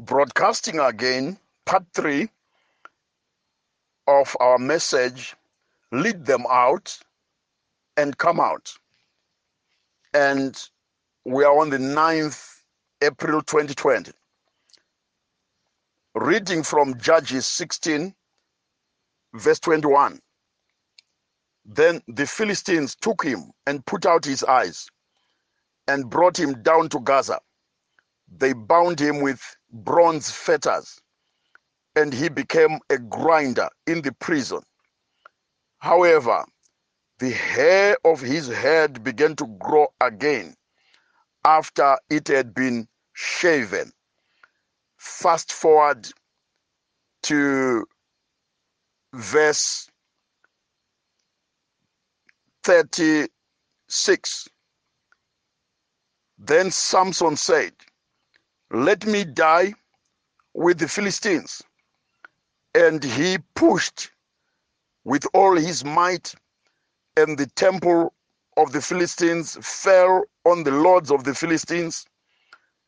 broadcasting again part three of our message lead them out and come out. And we are on the 9th april 2020 reading from judges 16 verse 21 then the philistines took him and put out his eyes and brought him down to gaza they bound him with bronze fetters and he became a grinder in the prison. However, the hair of his head began to grow again after it had been shaven. Fast forward to verse 36. Then Samson said, Let me die with the Philistines and he pushed with all his might, and the temple of the Philistines fell on the lords of the Philistines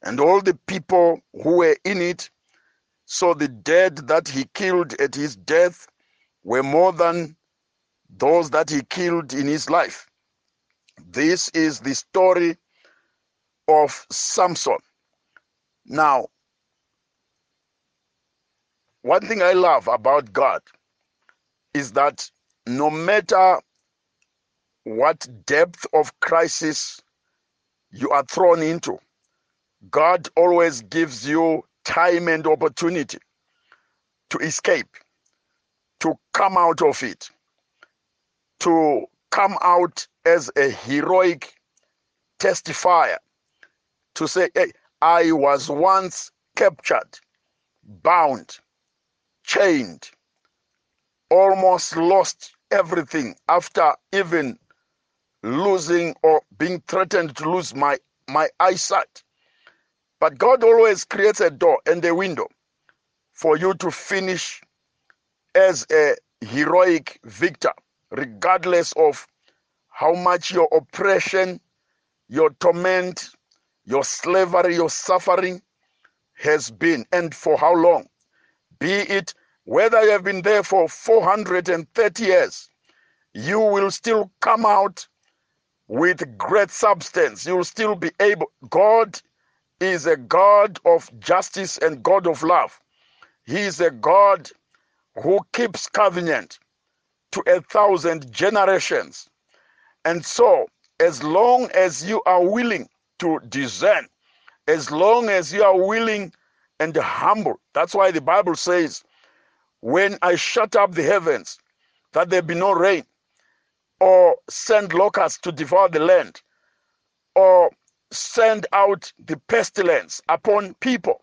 and all the people who were in it. So the dead that he killed at his death were more than those that he killed in his life. This is the story of Samson. Now, one thing I love about God is that no matter what depth of crisis you are thrown into, God always gives you time and opportunity to escape, to come out of it, to come out as a heroic testifier, to say, hey, I was once captured, bound, chained, almost lost everything after even losing or being threatened to lose my, my eyesight. But God always creates a door and a window for you to finish as a heroic victor, regardless of how much your oppression, your torment, your slavery, your suffering has been, and for how long. Be it whether you have been there for 430 years, you will still come out with great substance. You will still be able. God is a God of justice and God of love. He is a God who keeps covenant to a thousand generations. And so, as long as you are willing to discern, as long as you are willing and humble, that's why the Bible says, when I shut up the heavens, that there be no rain, or send locusts to devour the land, or send out the pestilence upon people.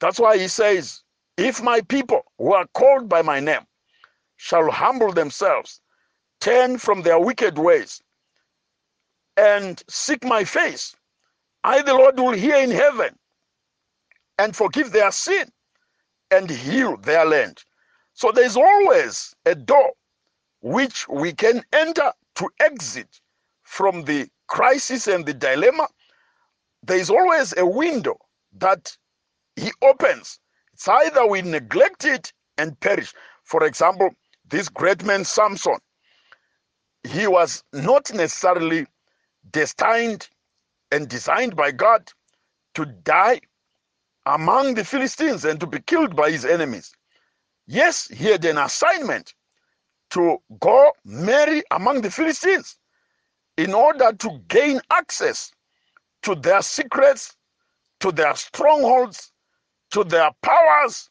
That's why he says, If my people who are called by my name shall humble themselves, turn from their wicked ways, and seek my face, I, the Lord, will hear in heaven and forgive their sin and heal their land. So there's always a door which we can enter to exit from the crisis and the dilemma. There is always a window that he opens. It's either we neglect it and perish. For example, this great man Samson, he was not necessarily destined and designed by God to die among the Philistines and to be killed by his enemies. Yes, he had an assignment to go marry among the Philistines in order to gain access to their secrets, to their strongholds, to their powers,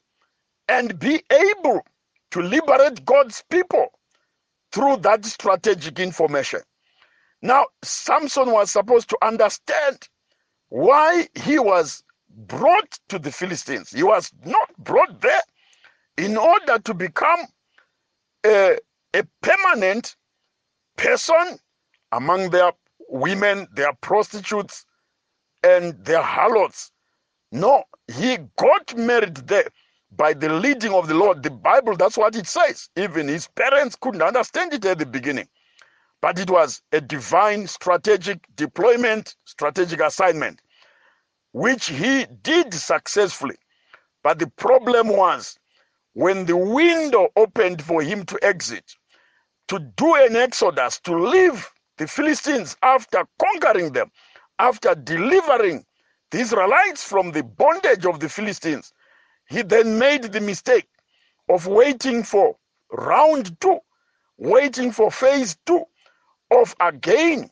and be able to liberate God's people through that strategic information. Now, Samson was supposed to understand why he was brought to the Philistines. He was not brought there in order to become a, a permanent person among their women, their prostitutes, and their harlots. No, he got married there by the leading of the Lord. The Bible, that's what it says. Even his parents couldn't understand it at the beginning. But it was a divine strategic deployment, strategic assignment which he did successfully. But the problem was when the window opened for him to exit, to do an exodus, to leave the Philistines after conquering them, after delivering the Israelites from the bondage of the Philistines, he then made the mistake of waiting for round two, waiting for phase two, of again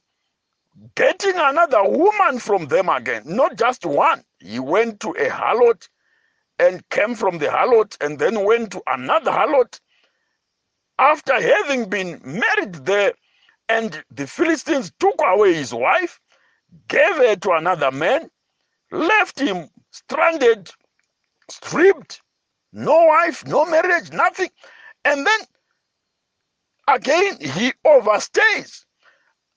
getting another woman from them again, not just one. He went to a harlot and came from the harlot and then went to another harlot after having been married there. And the Philistines took away his wife, gave her to another man, left him stranded, stripped, no wife, no marriage, nothing. And then again, he overstays.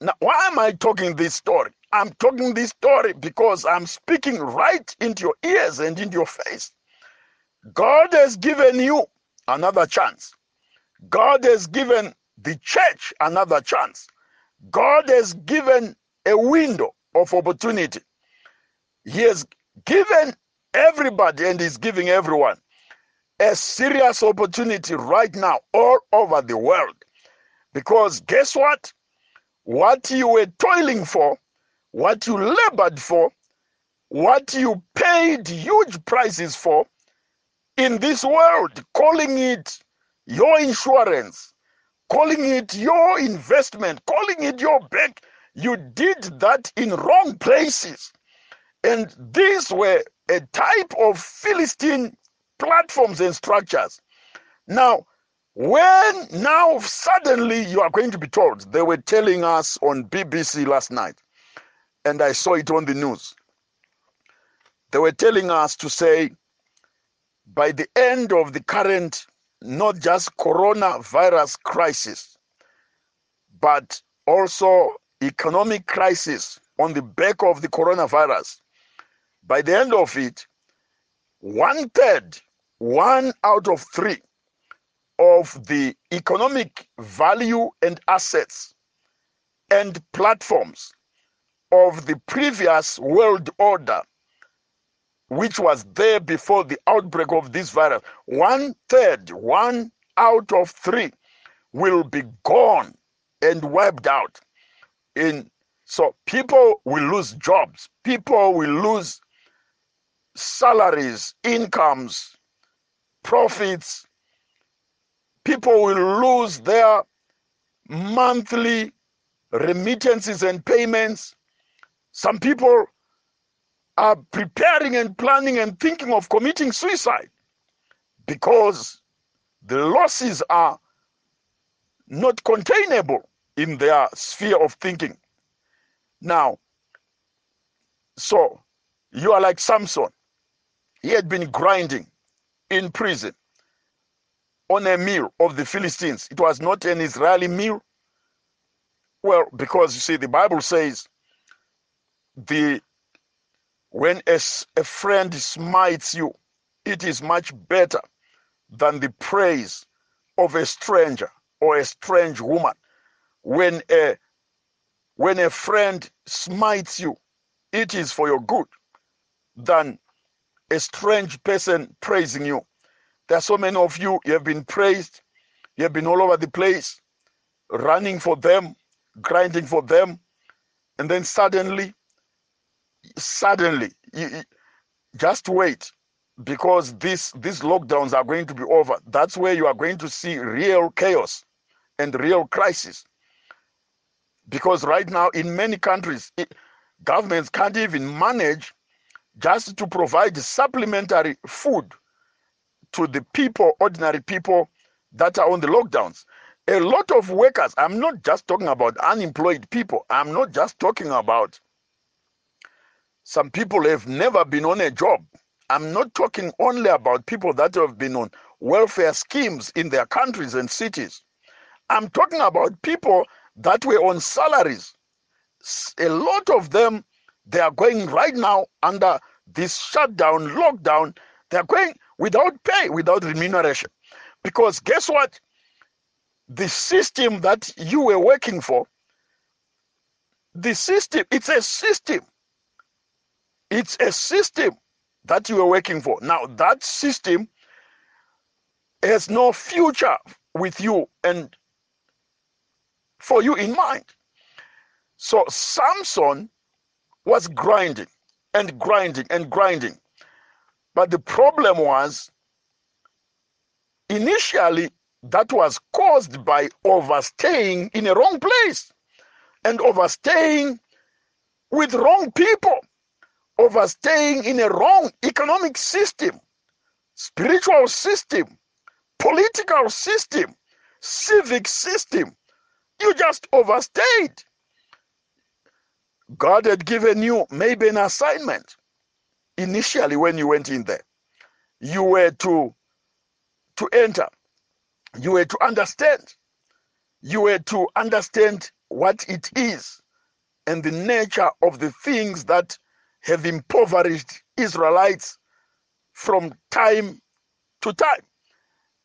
Now, why am I talking this story? I'm talking this story because I'm speaking right into your ears and into your face. God has given you another chance. God has given the church another chance. God has given a window of opportunity. He has given everybody and is giving everyone a serious opportunity right now all over the world. Because guess what? What you were toiling for, what you labored for, what you paid huge prices for in this world, calling it your insurance, calling it your investment, calling it your bank, you did that in wrong places. And these were a type of Philistine platforms and structures. Now, when now suddenly you are going to be told, they were telling us on BBC last night, and I saw it on the news. They were telling us to say, by the end of the current, not just coronavirus crisis, but also economic crisis on the back of the coronavirus, by the end of it, one third, one out of three of the economic value and assets and platforms of the previous world order, which was there before the outbreak of this virus, one third, one out of three will be gone and wiped out. In so people will lose jobs, people will lose salaries, incomes, profits, people will lose their monthly remittances and payments. Some people are preparing and planning and thinking of committing suicide because the losses are not containable in their sphere of thinking. Now, so you are like Samson. He had been grinding in prison on a meal of the Philistines. It was not an Israeli meal. Well, because you see, the Bible says the when a, a friend smites you, it is much better than the praise of a stranger or a strange woman. When a when a friend smites you, it is for your good than a strange person praising you. There are so many of you, you have been praised, you have been all over the place, running for them, grinding for them, and then suddenly, suddenly, you, just wait because this, these lockdowns are going to be over. That's where you are going to see real chaos and real crisis. Because right now, in many countries, it, governments can't even manage just to provide supplementary food to the people, ordinary people that are on the lockdowns. A lot of workers, I'm not just talking about unemployed people, I'm not just talking about some people have never been on a job. I'm not talking only about people that have been on welfare schemes in their countries and cities. I'm talking about people that were on salaries. A lot of them, they are going right now under this shutdown, lockdown. They're going without pay, without remuneration. Because guess what? The system that you were working for, the system, it's a system. It's a system that you were working for. Now, that system has no future with you and for you in mind. So, Samson was grinding and grinding and grinding. But the problem was initially that was caused by overstaying in a wrong place and overstaying with wrong people, overstaying in a wrong economic system, spiritual system, political system, civic system. You just overstayed. God had given you maybe an assignment initially when you went in there. You were to to enter. You were to understand. You were to understand what it is and the nature of the things that have impoverished Israelites from time to time.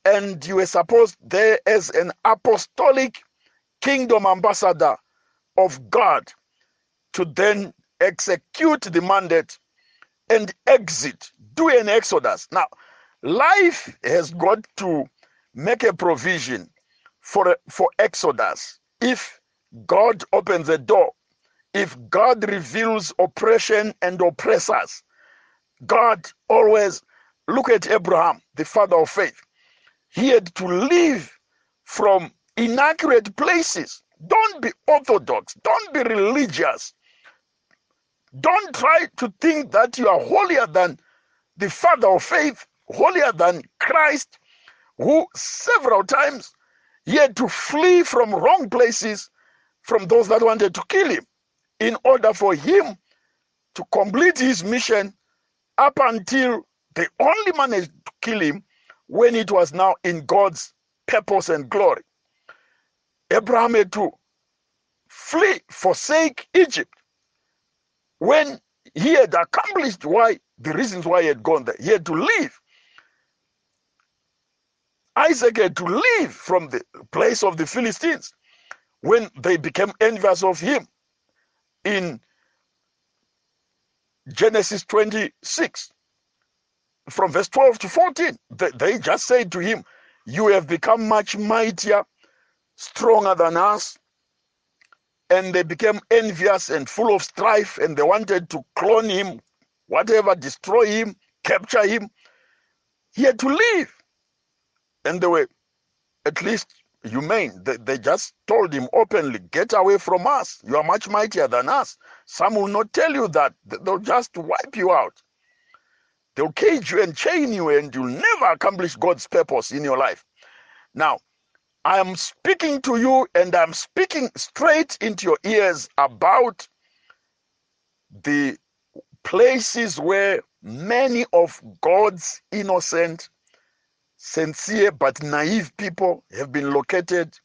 And you were supposed there as an apostolic kingdom ambassador of God to then execute the mandate and exit, do an exodus. Now, life has got to make a provision for, for exodus. If God opens a door, if God reveals oppression and oppressors, God always look at Abraham, the father of faith. He had to leave from inaccurate places. Don't be orthodox. Don't be religious. Don't try to think that you are holier than the father of faith, holier than Christ, who several times he had to flee from wrong places from those that wanted to kill him in order for him to complete his mission up until they only managed to kill him when it was now in God's purpose and glory. Abraham had to flee, forsake Egypt when he had accomplished why the reasons why he had gone there. He had to leave. Isaac had to leave from the place of the Philistines when they became envious of him in Genesis 26 from verse 12 to 14. They just said to him, You have become much mightier, stronger than us. And they became envious and full of strife, and they wanted to clone him, whatever, destroy him, capture him. He had to leave. And they were at least humane. They, they just told him openly, Get away from us. You are much mightier than us. Some will not tell you that. They'll just wipe you out. They'll cage you and chain you, and you'll never accomplish God's purpose in your life. Now, I am speaking to you, and I'm speaking straight into your ears about the places where many of God's innocent sincere but naive people have been located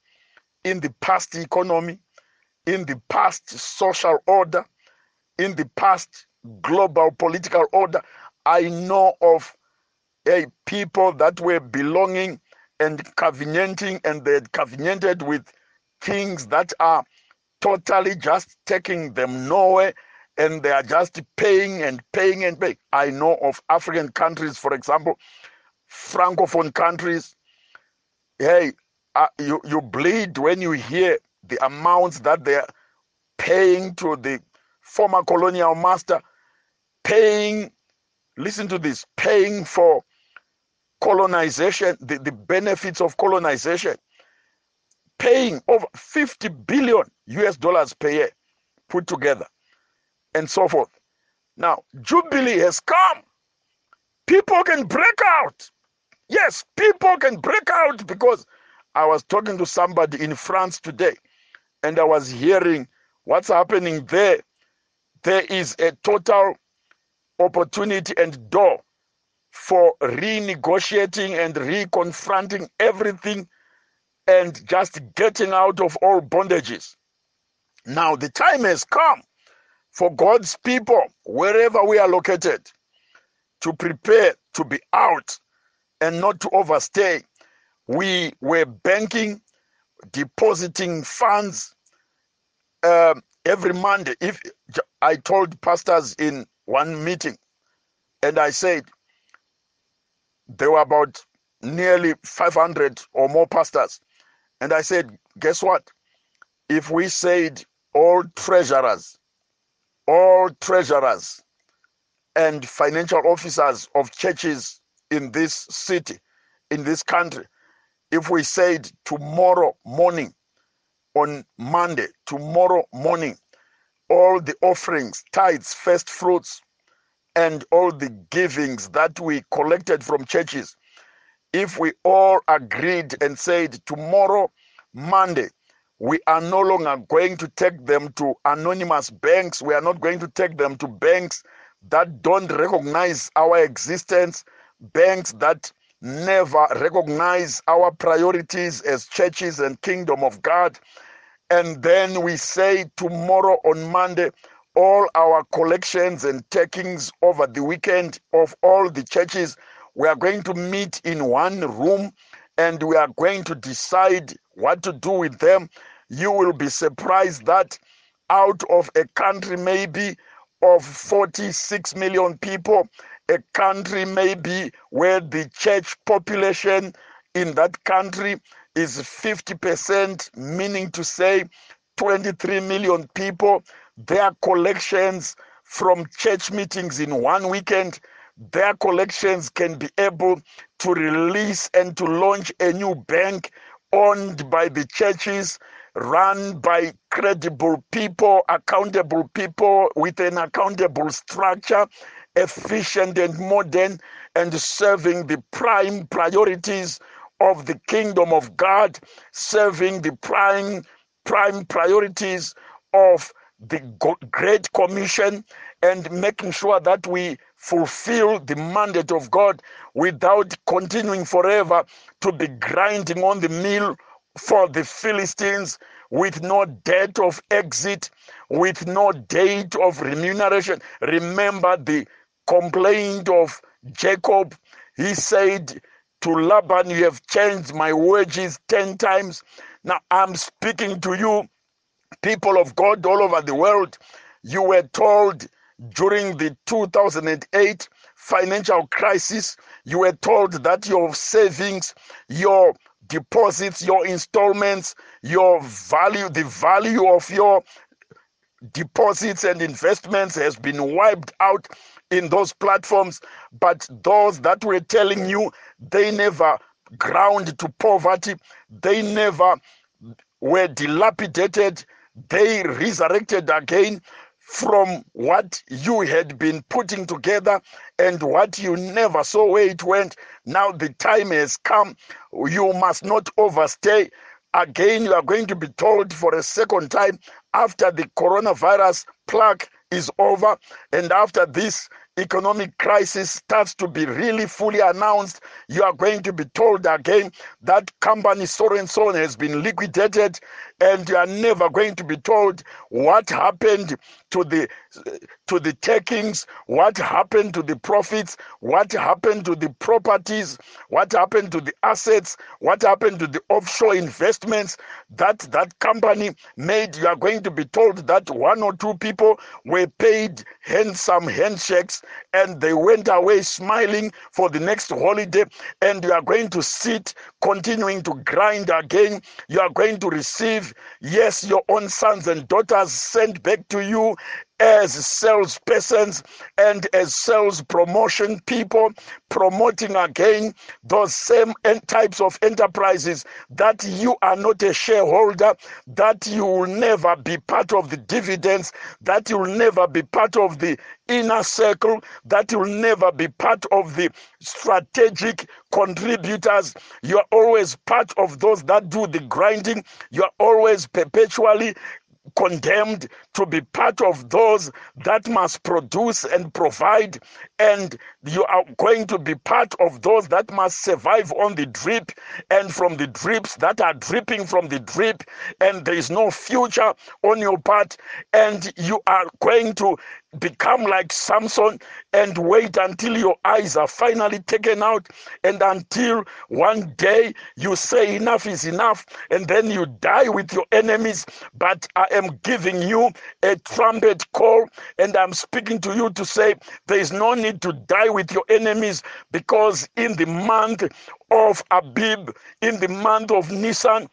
in the past economy, in the past social order, in the past global political order. I know of a people that were belonging and covenanting, and they had covenanted with things that are totally just taking them nowhere and they are just paying and paying and paying. I know of African countries, for example, francophone countries, hey, uh, you, you bleed when you hear the amounts that they're paying to the former colonial master, paying, listen to this, paying for colonization, the, the benefits of colonization, paying over 50 billion US dollars per year put together, and so forth. Now, Jubilee has come. People can break out. Yes, people can break out because I was talking to somebody in France today and I was hearing what's happening there. There is a total opportunity and door for renegotiating and reconfronting everything and just getting out of all bondages. Now, the time has come for God's people, wherever we are located, to prepare to be out and not to overstay. We were banking, depositing funds um, every Monday. If I told pastors in one meeting, And I said, there were about nearly 500 or more pastors. And I said, guess what? If we said all treasurers, all treasurers and financial officers of churches in this city, in this country, if we said tomorrow morning, on Monday, tomorrow morning, all the offerings, tithes, first fruits, and all the givings that we collected from churches, if we all agreed and said tomorrow, Monday, we are no longer going to take them to anonymous banks, we are not going to take them to banks that don't recognize our existence, banks that never recognize our priorities as churches and kingdom of God. And then we say tomorrow on Monday, all our collections and takings over the weekend of all the churches, we are going to meet in one room and we are going to decide what to do with them. You will be surprised that out of a country maybe of 46 million people, a country maybe where the church population in that country is 50%, meaning to say 23 million people, their collections from church meetings in one weekend, their collections can be able to release and to launch a new bank owned by the churches, run by credible people, accountable people with an accountable structure, efficient and modern, and serving the prime priorities of the kingdom of God, serving the prime prime priorities of the Great Commission, and making sure that we fulfill the mandate of God without continuing forever to be grinding on the mill for the Philistines with no date of exit, with no date of remuneration. Remember the complaint of Jacob. He said, to Laban, you have changed my wages 10 times. Now I'm speaking to you, people of God all over the world. You were told during the 2008 financial crisis, you were told that your savings, your deposits, your installments, your value, the value of your deposits and investments has been wiped out in those platforms, but those that were telling you they never ground to poverty, they never were dilapidated, they resurrected again from what you had been putting together and what you never saw where it went. Now the time has come. You must not overstay. Again, you are going to be told for a second time after the coronavirus plague is over and after this economic crisis starts to be really fully announced, you are going to be told again that company so and so has been liquidated, and you are never going to be told what happened to the to the takings, what happened to the profits, what happened to the properties, what happened to the assets, what happened to the offshore investments that that company made. You are going to be told that one or two people were paid handsome handshakes and they went away smiling for the next holiday, and you are going to sit continuing to grind again. You are going to receive, yes, your own sons and daughters sent back to you as salespersons and as sales promotion people, promoting again those same types of enterprises that you are not a shareholder, that you will never be part of the dividends, that you will never be part of the inner circle, that you will never be part of the strategic contributors. You are always part of those that do the grinding. You are always perpetually condemned to be part of those that must produce and provide, and you are going to be part of those that must survive on the drip and from the drips that are dripping from the drip, and there is no future on your part, and you are going to become like Samson and wait until your eyes are finally taken out and until one day you say enough is enough and then you die with your enemies. But I am giving you a trumpet call and I'm speaking to you to say there is no need to die with your enemies because in the month of Abib, in the month of Nisan,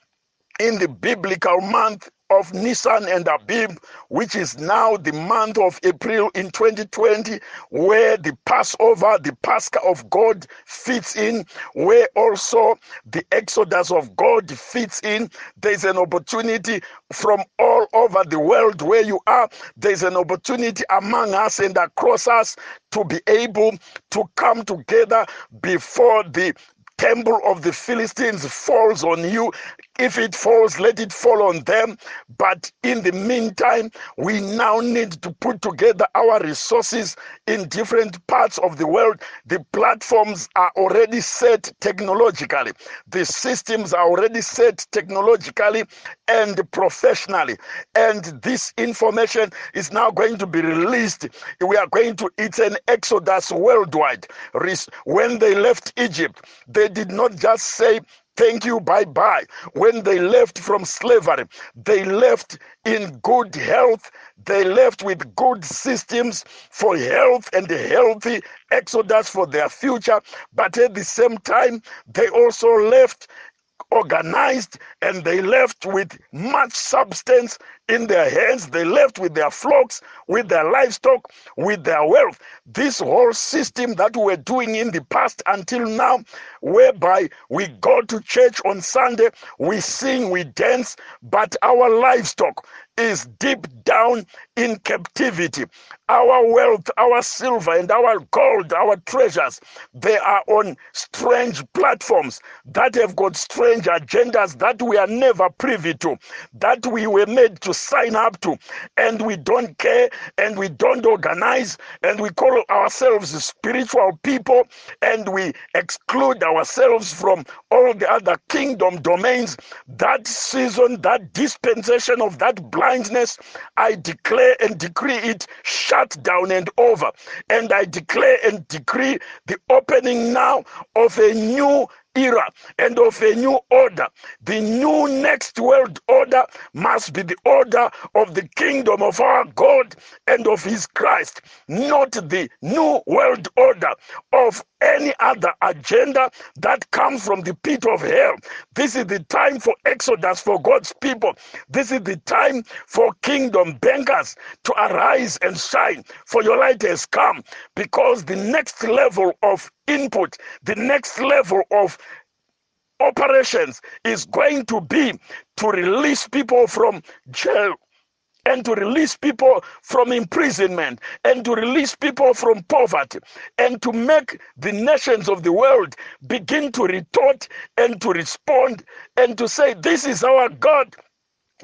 in the biblical month of Nisan and Abib, which is now the month of April in 2020, where the Passover, the Pascha of God fits in, where also the Exodus of God fits in. There's an opportunity from all over the world where you are. There's an opportunity among us and across us to be able to come together before the temple of the Philistines falls on you, if it falls, let it fall on them. But in the meantime, we now need to put together our resources in different parts of the world. The platforms are already set technologically, the systems are already set technologically and professionally. And this information is now going to be released. We are going to, it's an exodus worldwide. When they left Egypt, they did not just say, Thank you, bye bye. When they left from slavery, they left in good health. They left with good systems for health and a healthy exodus for their future. But at the same time, they also left organized and they left with much substance in their hands. They left with their flocks, with their livestock, with their wealth. This whole system that we're doing in the past until now, whereby we go to church on Sunday, we sing, we dance, but our livestock is deep down in captivity. Our wealth, our silver, and our gold, our treasures, they are on strange platforms that have got strange agendas that we are never privy to, that we were made to sign up to, and we don't care and we don't organize, and we call ourselves spiritual people, and we exclude ourselves from all the other kingdom domains. That season, that dispensation of that blindness, I declare and decree it shut down and over. And I declare and decree the opening now of a new era and of a new order. The new next world order must be the order of the kingdom of our God and of his Christ, not the new world order of any other agenda that comes from the pit of hell. This is the time for exodus for God's people. This is the time for kingdom bankers to arise and shine, for your light has come because the next level of input, the next level of operations is going to be to release people from jail and to release people from imprisonment and to release people from poverty and to make the nations of the world begin to retort and to respond and to say, This is our God.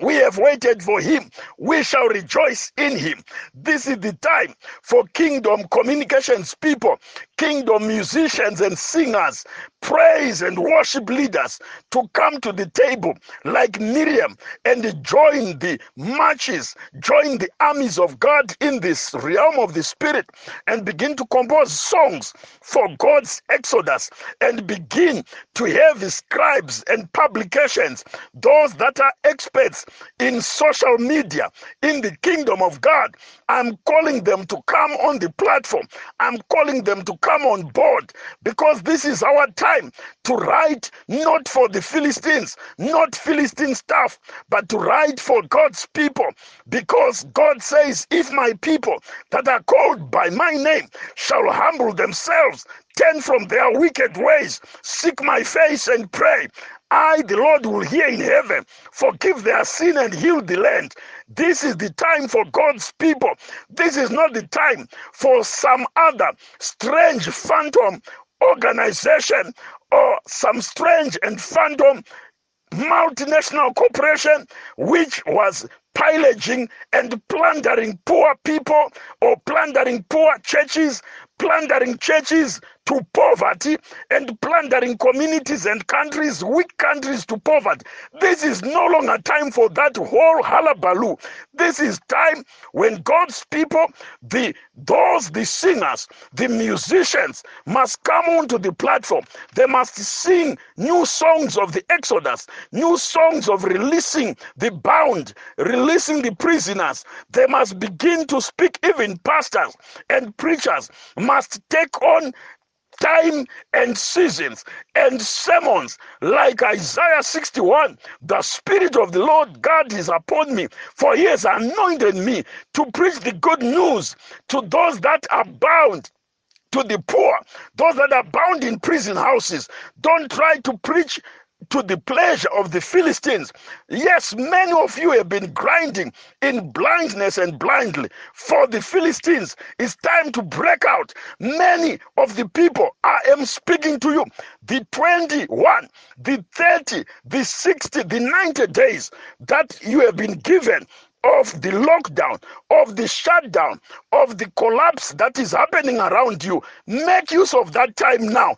We have waited for him. We shall rejoice in him. This is the time for kingdom communications people, kingdom musicians and singers, praise and worship leaders to come to the table like Miriam and join the marches, join the armies of God in this realm of the spirit and begin to compose songs for God's exodus and begin to have scribes and publications, those that are experts in social media, in the kingdom of God. I'm calling them to come on the platform. I'm calling them to come on board because this is our time to write not for the Philistines, not Philistine stuff, but to write for God's people because God says, If my people that are called by my name shall humble themselves, turn from their wicked ways, seek my face and pray, I, the Lord, will hear in heaven, forgive their sin and heal the land. This is the time for God's people. This is not the time for some other strange phantom organization or some strange and phantom multinational corporation which was pillaging and plundering poor people or plundering poor churches, plundering churches to poverty and plundering communities and countries, weak countries to poverty. This is no longer time for that whole hullabaloo. This is time when God's people, the those the singers, the musicians must come onto the platform. They must sing new songs of the Exodus, new songs of releasing the bound, releasing the prisoners. They must begin to speak, even pastors and preachers must take on time and seasons and sermons like Isaiah 61 the spirit of the Lord God is upon me for he has anointed me to preach the good news to those that are bound to the poor, those that are bound in prison houses. Don't try to preach to the pleasure of the Philistines. Yes, many of you have been grinding in blindness and blindly for the Philistines. It's time to break out. Many of the people I am speaking to you, the 21, the 30, the 60, the 90 days that you have been given of the lockdown, of the shutdown, of the collapse that is happening around you. Make use of that time now.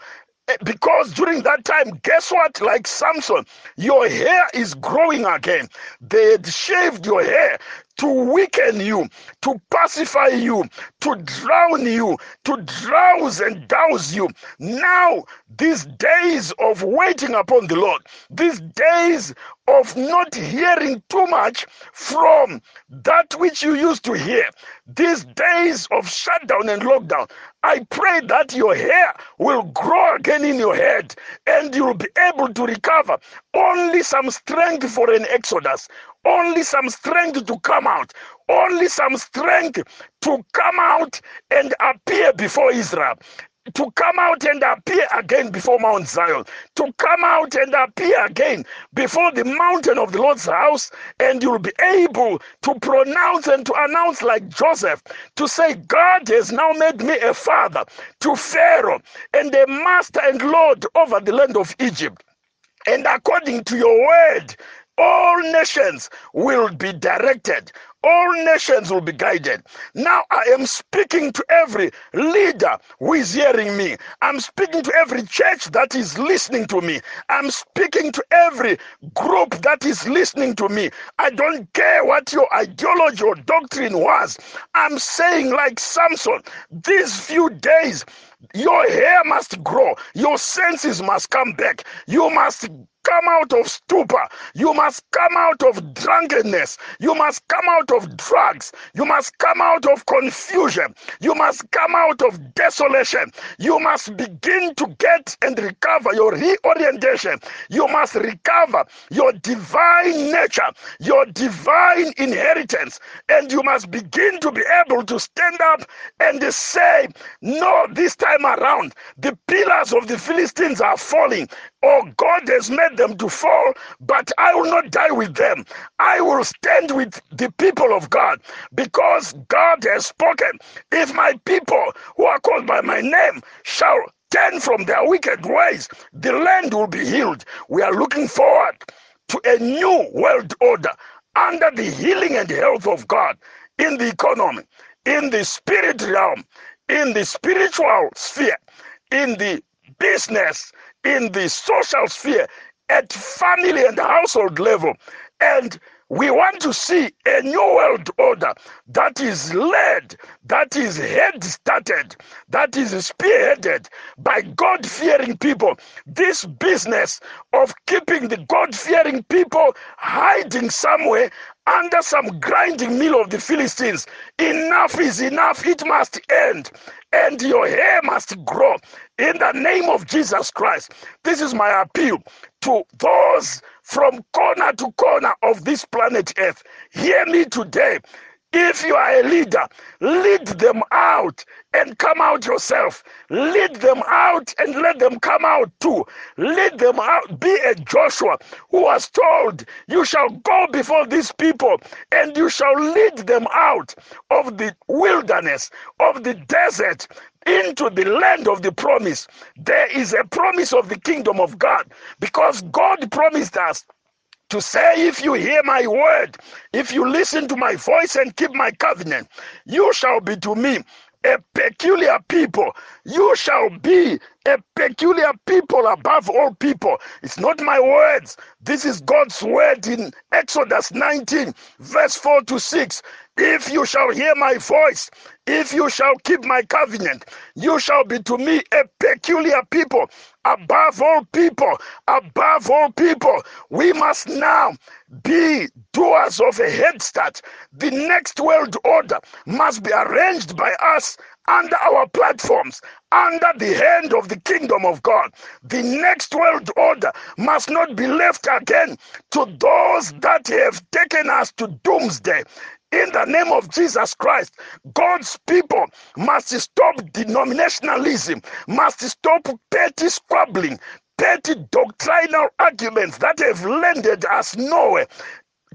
Because during that time, guess what? Like Samson, your hair is growing again. They had shaved your hair to weaken you, to pacify you, to drown you, to drowse and douse you. Now, these days of waiting upon the Lord, these days of not hearing too much from that which you used to hear, these days of shutdown and lockdown, I pray that your hair will grow again in your head and you'll be able to recover. Only some strength for an exodus, only some strength to come out, only some strength to come out and appear before Israel to come out and appear again before Mount Zion, to come out and appear again before the mountain of the Lord's house, and you'll be able to pronounce and to announce, like Joseph, to say, God has now made me a father to Pharaoh and a master and Lord over the land of Egypt. And according to your word, all nations will be directed all nations will be guided. Now I am speaking to every leader who is hearing me. I'm speaking to every church that is listening to me. I'm speaking to every group that is listening to me. I don't care what your ideology or doctrine was. I'm saying, like Samson, these few days, your hair must grow, your senses must come back. You must come out of stupor. You must come out of drunkenness. You must come out of drugs. You must come out of confusion. You must come out of desolation. You must begin to get and recover your reorientation. You must recover your divine nature, your divine inheritance. And you must begin to be able to stand up and say, No, this time around, the pillars of the Philistines are falling. Oh, God has made them to fall, but I will not die with them. I will stand with the people of God because God has spoken. If my people who are called by my name shall turn from their wicked ways, the land will be healed. We are looking forward to a new world order under the healing and health of God in the economy, in the spirit realm, in the spiritual sphere, in the business in the social sphere at family and household level. And we want to see a new world order that is led, that is head started, that is spearheaded by God fearing people. This business of keeping the God fearing people hiding somewhere under some grinding mill of the Philistines. Enough is enough. It must end. And your hair must grow in the name of Jesus Christ. This is my appeal to those from corner to corner of this planet Earth. Hear me today. If you are a leader, lead them out and come out yourself. Lead them out and let them come out too. Lead them out. Be a Joshua who was told, You shall go before these people and you shall lead them out of the wilderness, of the desert, into the land of the promise. There is a promise of the kingdom of God because God promised us to say, If you hear my word, if you listen to my voice and keep my covenant, you shall be to me a peculiar people. You shall be a peculiar people above all people. It's not my words. This is God's word in Exodus 19, verse 4 to 6. If you shall hear my voice, if you shall keep my covenant, you shall be to me a peculiar people, above all people, above all people. We must now be doers of a head start. The next world order must be arranged by us under our platforms, under the hand of the kingdom of God. The next world order must not be left again to those that have taken us to doomsday. In the name of Jesus Christ, God's people must stop denominationalism, must stop petty squabbling, petty doctrinal arguments that have landed us nowhere.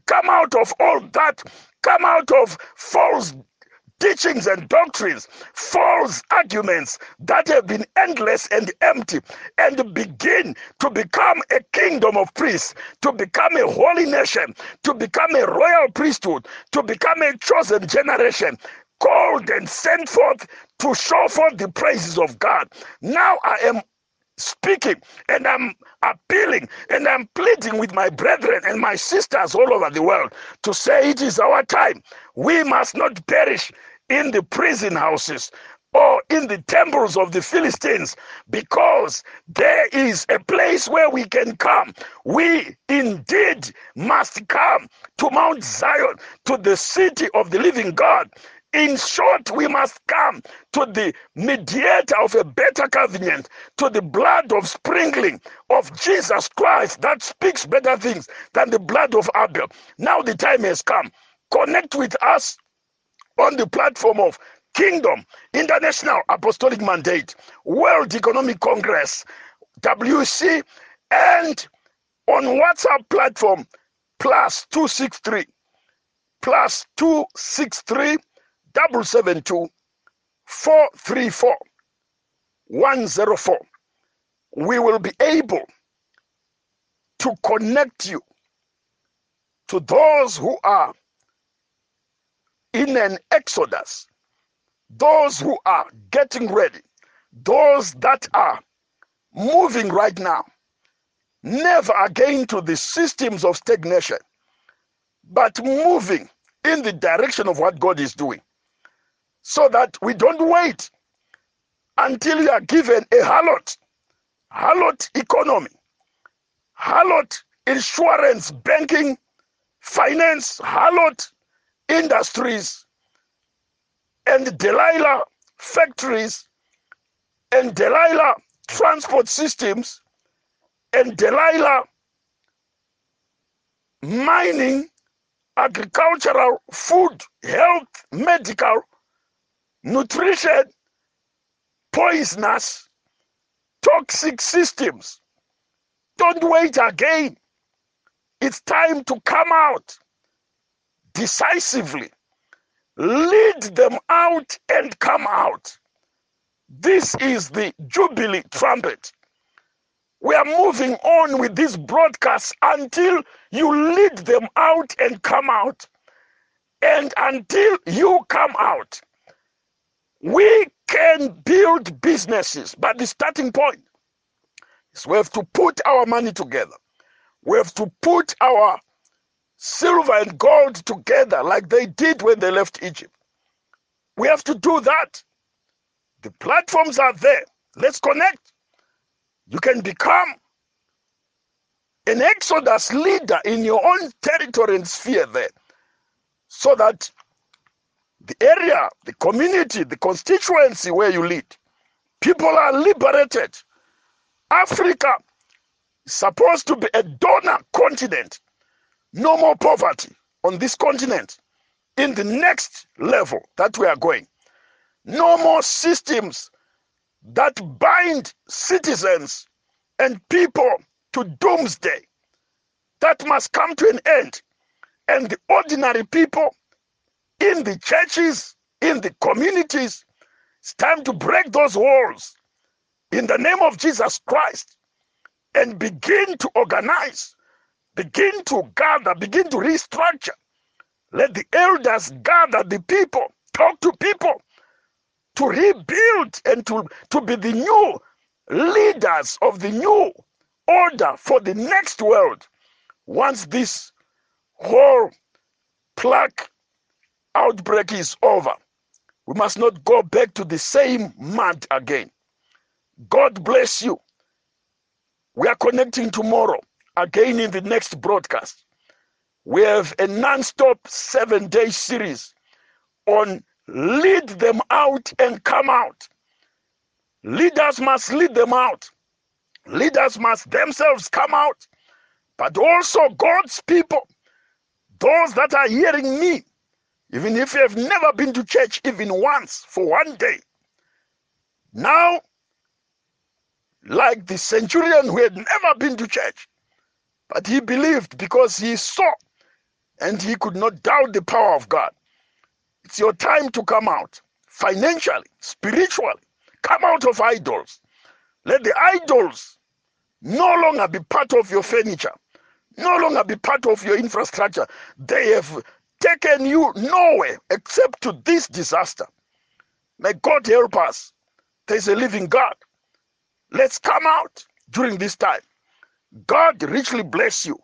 Come out of all that. Come out of false teachings and doctrines, false arguments that have been endless and empty, and begin to become a kingdom of priests, to become a holy nation, to become a royal priesthood, to become a chosen generation. Called and sent forth to show forth the praises of God. Now I am speaking and I'm appealing and I'm pleading with my brethren and my sisters all over the world to say it is our time. We must not perish in the prison houses or in the temples of the Philistines because there is a place where we can come. We indeed must come to Mount Zion, to the city of the living God, in short, we must come to the mediator of a better covenant, to the blood of sprinkling of Jesus Christ that speaks better things than the blood of Abel. Now the time has come. Connect with us on the platform of Kingdom International Apostolic Mandate, World Economic Congress, WC, and on WhatsApp platform plus 263 plus 263 double seven two four three four one zero four. We will be able to connect you to those who are in an exodus, those who are getting ready, those that are moving right now, never again to the systems of stagnation, but moving in the direction of what God is doing so that we don't wait until you are given a hallowed, hallowed economy, hallowed insurance, banking, finance, hallowed industries, and Delilah factories, and Delilah transport systems, and Delilah mining, agricultural, food, health, medical, nutrition, poisonous, toxic systems. Don't wait again. It's time to come out decisively. Lead them out and come out. This is the Jubilee trumpet. We are moving on with this broadcast until you lead them out and come out. And until you come out, we can build businesses, but the starting point is we have to put our money together. We have to put our silver and gold together like they did when they left Egypt. We have to do that. The platforms are there. Let's connect. You can become an Exodus leader in your own territory and sphere there so that the area, the community, the constituency where you lead. People are liberated. Africa is supposed to be a donor continent. No more poverty on this continent in the next level that we are going. No more systems that bind citizens and people to doomsday. That must come to an end. And the ordinary people in the churches, in the communities. It's time to break those walls in the name of Jesus Christ and begin to organize, begin to gather, begin to restructure. Let the elders gather the people, talk to people, to rebuild and to, to be the new leaders of the new order for the next world once this whole plague outbreak is over. We must not go back to the same mud again. God bless you. We are connecting tomorrow again in the next broadcast. We have a non stop seven day series on lead them out and come out. Leaders must lead them out. Leaders must themselves come out. But also God's people, those that are hearing me, even if you have never been to church even once for one day. Now, like the centurion who had never been to church, but he believed because he saw and he could not doubt the power of God. It's your time to come out financially, spiritually. Come out of idols. Let the idols no longer be part of your furniture, no longer be part of your infrastructure. They have taken you nowhere except to this disaster. May God help us. There's a living God. Let's come out during this time. God richly bless you.